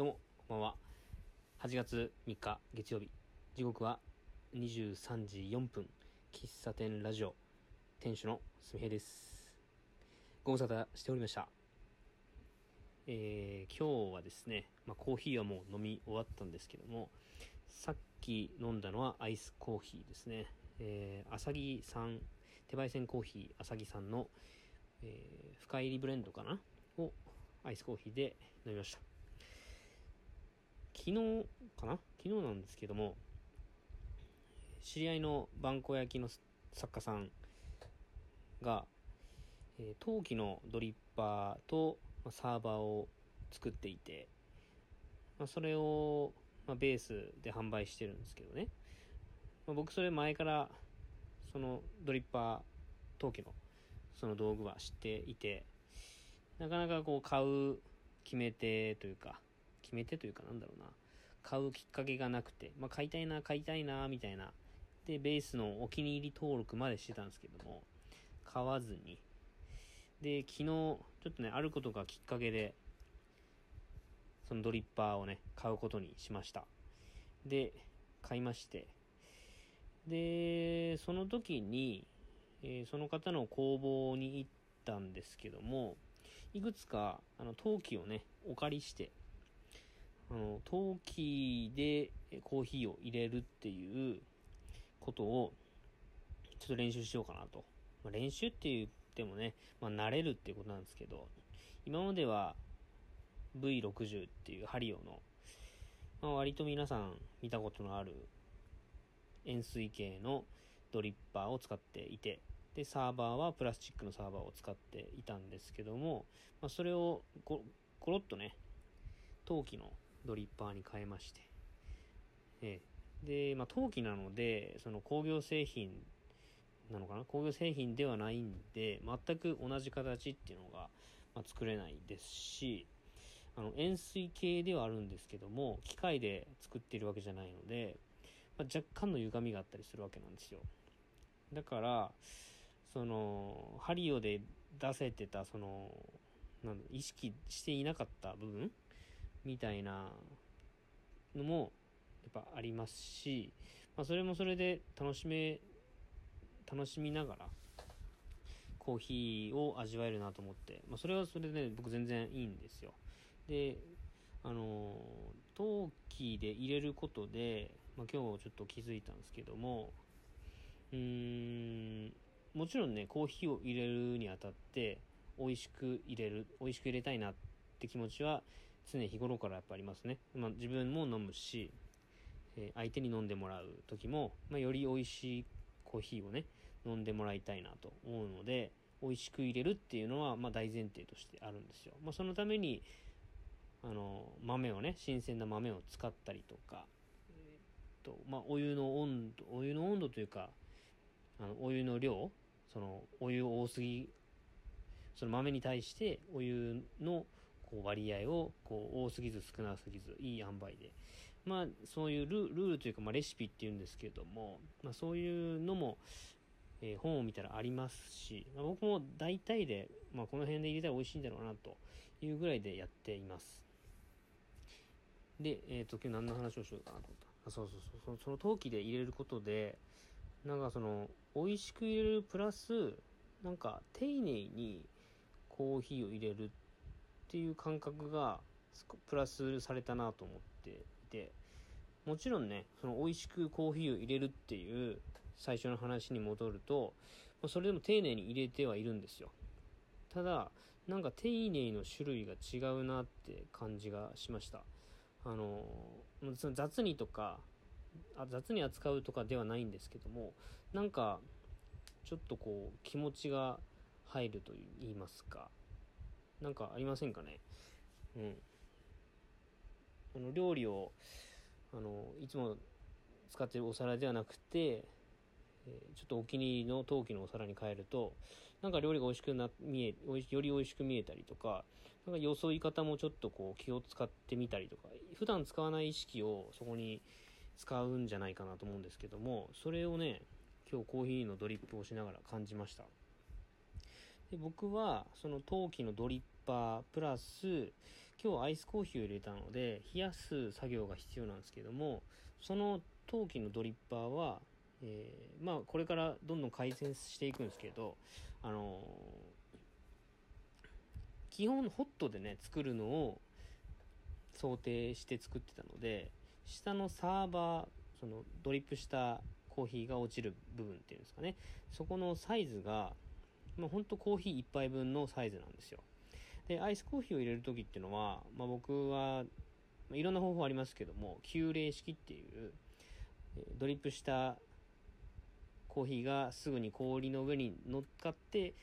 どうも、こんばんは。8月3日月曜日。時刻は23時4分。喫茶店ラジオ。店主のすみへいです。ご無沙汰しておりました。えー、今日はですね、まあ、コーヒーはもう飲み終わったんですけども、さっき飲んだのはアイスコーヒーですね。えー、アサギさん、手焙煎コーヒーアサギさんの、えー、深入りブレンドかな？をアイスコーヒーで飲みました。昨日かな？昨日なんですけども、知り合いのバンコ焼きの作家さんが、えー、陶器のドリッパーと、ま、サーバーを作っていて、まあ、それを、まあ、ベースで販売してるんですけどね。ま、僕それ前から、そのドリッパー、陶器のその道具は知っていて、なかなかこう買う決め手というか、決め手というかなんだろうな、買うきっかけがなくて、まあ買いたいな、買いたいな、みたいな。で、ベースのお気に入り登録までしてたんですけども、買わずに。で、昨日、ちょっとね、あることがきっかけで、そのドリッパーをね、買うことにしました。で、買いまして。で、その時に、えーその方の工房に行ったんですけども、いくつか、あの、陶器をね、お借りして、あの、陶器でコーヒーを入れるっていうことを、ちょっと練習しようかなと。まあ、練習って言ってもね、まあ、慣れるっていうことなんですけど、今までは V60 っていうハリオの、まあ、割と皆さん見たことのある円錐形のドリッパーを使っていて、で、サーバーはプラスチックのサーバーを使っていたんですけども、まあ、それをこ、コロッとね、陶器のドリッパーに変えまして、ええ。で、まあ、陶器なので、その工業製品なのかな？工業製品ではないんで、全く同じ形っていうのが、まあ、作れないですし、あの、円錐形ではあるんですけども、機械で作っているわけじゃないので、まあ、若干の歪みがあったりするわけなんですよ。だから、その、ハリオで出せてた、その、なん意識していなかった部分みたいなのも、やっぱありますし、まあ、それもそれで楽しめ、楽しみながら、コーヒーを味わえるなと思って、まあ、それはそれでね、僕全然いいんですよ。で、あの、陶器で入れることで、まあ、今日ちょっと気づいたんですけども、うーん、もちろんね、コーヒーを入れるにあたって、美味しく入れる、美味しく入れたいなって気持ちは、常日頃からやっぱありますね。まあ、自分も飲むし、え相手に飲んでもらう時も、まあ、より美味しいコーヒーをね、飲んでもらいたいなと思うので、美味しく入れるっていうのは、まあ、大前提としてあるんですよ。まあ、そのために、あの、豆をね、新鮮な豆を使ったりとか、と、まあ、お湯の温度、お湯の温度というか、あの、お湯の量、その、お湯多すぎ、その豆に対してお湯のこう割合をこう多すぎず少なすぎずいい塩梅で。まあそういうルルールというかまあレシピっていうんですけれども、まあそういうのも、えー本を見たらありますし、まあ、僕も大体で、まあこの辺で入れたら美味しいんだろうなというぐらいでやっています。で、えっ、と今日何の話をしようかなと思った。あそうそうそうその、その陶器で入れることで、なんかその、美味しく入れるプラス、なんか丁寧にコーヒーを入れるっていう感覚がプラスされたなと思っていて、もちろんね、その美味しくコーヒーを入れるっていう最初の話に戻ると、それでも丁寧に入れてはいるんですよ。ただ、なんか丁寧の種類が違うなって感じがしました。あの、その雑にとか、あ雑に扱うとかではないんですけども、なんか、ちょっとこう、気持ちが入ると言いますか。なんかありませんかね？うん。あの、料理を、あの、いつも使ってるお皿ではなくて、えちょっとお気に入りの陶器のお皿に変えると、なんか料理が美味しくな、見え、より美味しく見えたりとか、なんかよそい方もちょっとこう気を使ってみたりとか、普段使わない意識をそこに使うんじゃないかなと思うんですけども、それをね、今日コーヒーのドリップをしながら感じました。で僕は、その陶器のドリッパープラス、今日アイスコーヒーを入れたので冷やす作業が必要なんですけどもその陶器のドリッパーは、えー、まあこれからどんどん改善していくんですけどあのー、基本ホットでね作るのを想定して作ってたので下のサーバーそのドリップしたコーヒーが落ちる部分っていうんですかね。そこのサイズが、まあ、ほんとコーヒー1杯分のサイズなんですよ。でアイスコーヒーを入れる時っていうのは、まあ、僕はまあいろんな方法ありますけども急冷式っていうドリップしたコーヒーがすぐに氷の上に乗っかって、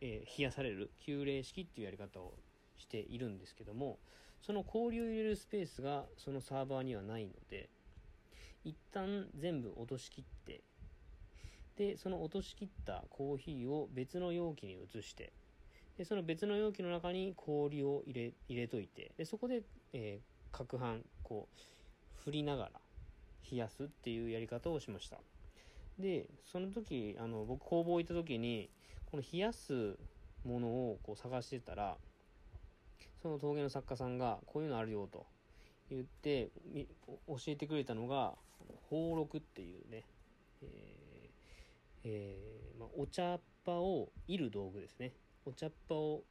えー、冷やされる急冷式っていうやり方をしているんですけどもその氷を入れるスペースがそのサーバーにはないので一旦全部落としきってでその落としきったコーヒーを別の容器に移してでその別の容器の中に氷を入れ入れといてでそこで、えー、攪拌こう振りながら冷やすっていうやり方をしました。でその時あの僕工房行った時にこの冷やすものをこう探してたらその陶芸の作家さんがこういうのあるよと言って教えてくれたのが宝禄っていうね、ええーまあ、お茶っ葉をいる道具ですね。お茶っ葉を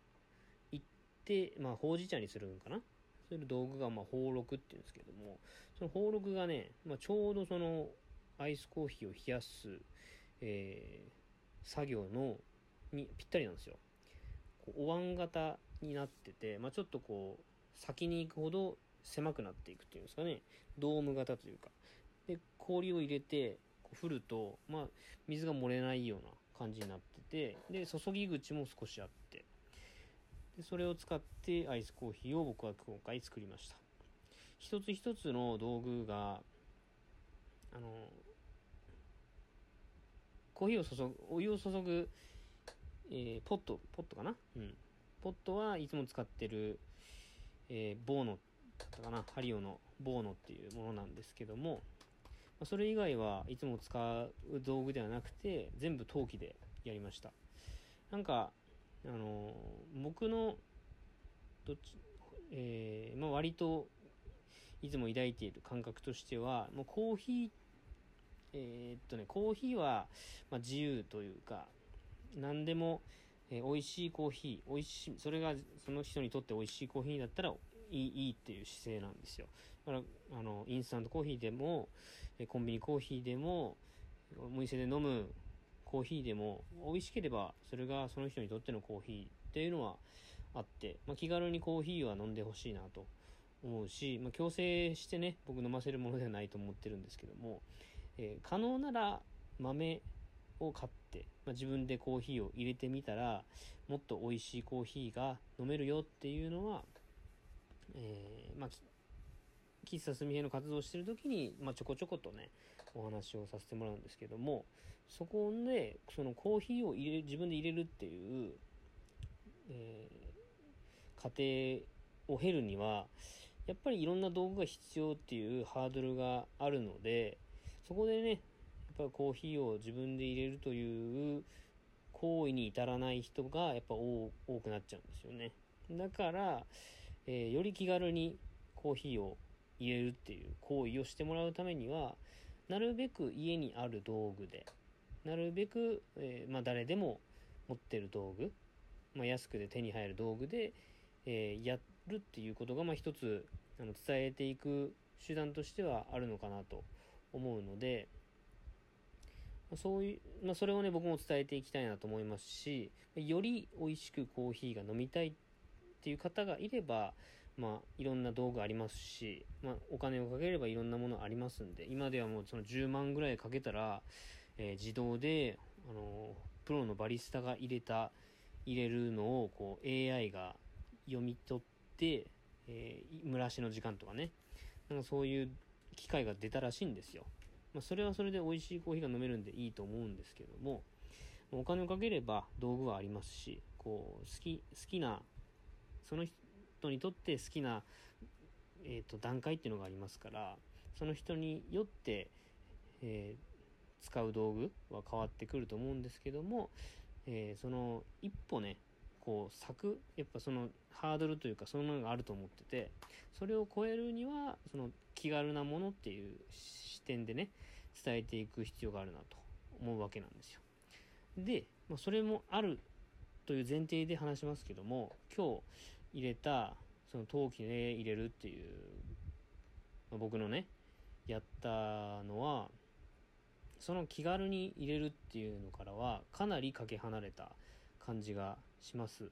いって、まあ、ほうじ茶にするんかな。そういう道具が、まあ、宝禄っていうんですけどもその宝禄がね、まあ、ちょうどそのアイスコーヒーを冷やす、えー、作業のにぴったりなんですよ。お椀型になってて、まあ、ちょっとこう先に行くほど狭くなっていくっていうんですかね。ドーム型というか。で氷を入れて振ると、まあ、水が漏れないような感じになっててで注ぎ口も少しあって。でそれを使ってアイスコーヒーを僕は今回作りました。一つ一つの道具があのコーヒーを注ぐお湯を注ぐ、えー、ポットポットかな？うん。ポットはいつも使ってる、えー、ボーノだったかな？ハリオのボーノっていうものなんですけどもそれ以外はいつも使う道具ではなくて全部陶器でやりました。なんかあの僕のどっち、えーまあ、割といつも抱いている感覚としてはもうコーヒーえー、っとねコーヒーは、まあ、自由というか何でも、えー、美味しいコーヒー美味しいそれがその人にとって美味しいコーヒーだったらいいいいっていう姿勢なんですよ。だからあのインスタントコーヒーでもコンビニコーヒーでもお店で飲むコーヒーでも美味しければそれがその人にとってのコーヒーっていうのはあって、まあ、気軽にコーヒーは飲んでほしいなと。思うし、まあ、強制してね僕飲ませるものではないと思ってるんですけども、えー、可能なら豆を買って、まあ、自分でコーヒーを入れてみたらもっと美味しいコーヒーが飲めるよっていうのは、えー、まあ、喫茶すみへの活動をしてる時に、まあ、ちょこちょことねお話をさせてもらうんですけどもそこでそのコーヒーを入れ自分で入れるっていう、えー、過程を経るにはやっぱりいろんな道具が必要っていうハードルがあるのでそこでねやっぱりコーヒーを自分で入れるという行為に至らない人がやっぱ多くなっちゃうんですよね。だから、えー、より気軽にコーヒーを入れるっていう行為をしてもらうためにはなるべく家にある道具でなるべく、えー、まあ、誰でも持ってる道具、まあ、安くで手に入る道具で、えー、やるっていうことが、まあ、一つあの伝えていく手段としてはあるのかなと思うので、そういう、まあ、それをね僕も伝えていきたいなと思いますしより美味しくコーヒーが飲みたいっていう方がいればまあ、いろんな道具ありますし、まあ、お金をかければいろんなものありますんで、今ではもうその10万ぐらいかけたら、えー、自動で、あのプロのバリスタが入れた、入れるのを、こう、AI が読み取って、えー、蒸らしの時間とかね、なんかそういう機械が出たらしいんですよ。まあ、それはそれで美味しいコーヒーが飲めるんでいいと思うんですけども、お金をかければ道具はありますし、こう、好き、好きな、その人、人にとって好きな、えーと、段階っていうのがありますからその人によって、えー、使う道具は変わってくると思うんですけども、えー、その一歩ねこう柵やっぱそのハードルというかそのものがあると思っててそれを超えるにはその気軽なものっていう視点でね伝えていく必要があるなと思うわけなんですよ。で、まあ、それもあるという前提で話しますけども今日入れたその陶器で入れるっていう、まあ、僕のねやったのはその気軽に入れるっていうのからはかなりかけ離れた感じがします。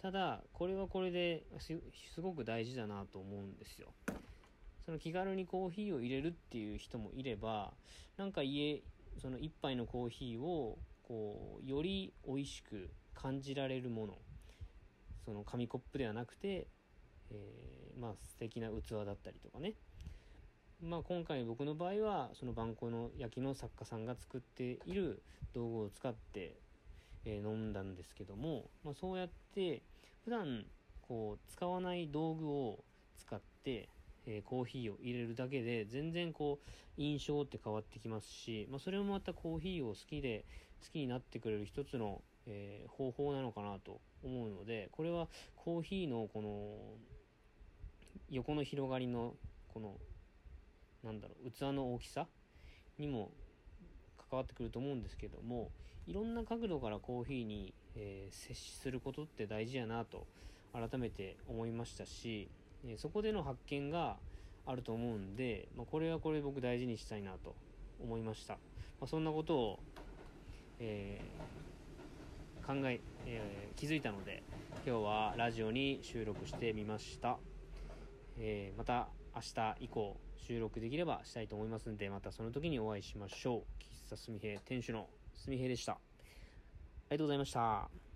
ただこれはこれですごく大事だなと思うんですよ。その気軽にコーヒーを入れるっていう人もいればなんか家その一杯のコーヒーをこうより美味しく感じられるもの。その紙コップではなくて、えー、まあ素敵な器だったりとかね。まあ、今回僕の場合はその番号の焼きの作家さんが作っている道具を使って、えー、飲んだんですけども、まあ、そうやって普段こう使わない道具を使って、えー、コーヒーを入れるだけで全然こう印象って変わってきますし、まあ、それもまたコーヒーを好きで好きになってくれる一つの、えー、方法なのかなと思うのでこれはコーヒーのこの横の広がりのこのなんだろう器の大きさにも関わってくると思うんですけどもいろんな角度からコーヒーに、えー、接することって大事やなと改めて思いましたし、え、そこでの発見があると思うんで、まあ、これはこれ僕大事にしたいなと思いました、まあ、そんなことを、えー、考ええ気づいたので今日はラジオに収録してみました、えまた明日以降収録できればしたいと思いますんで、またその時にお会いしましょう。喫茶すみへ店主のすみへでした。ありがとうございました。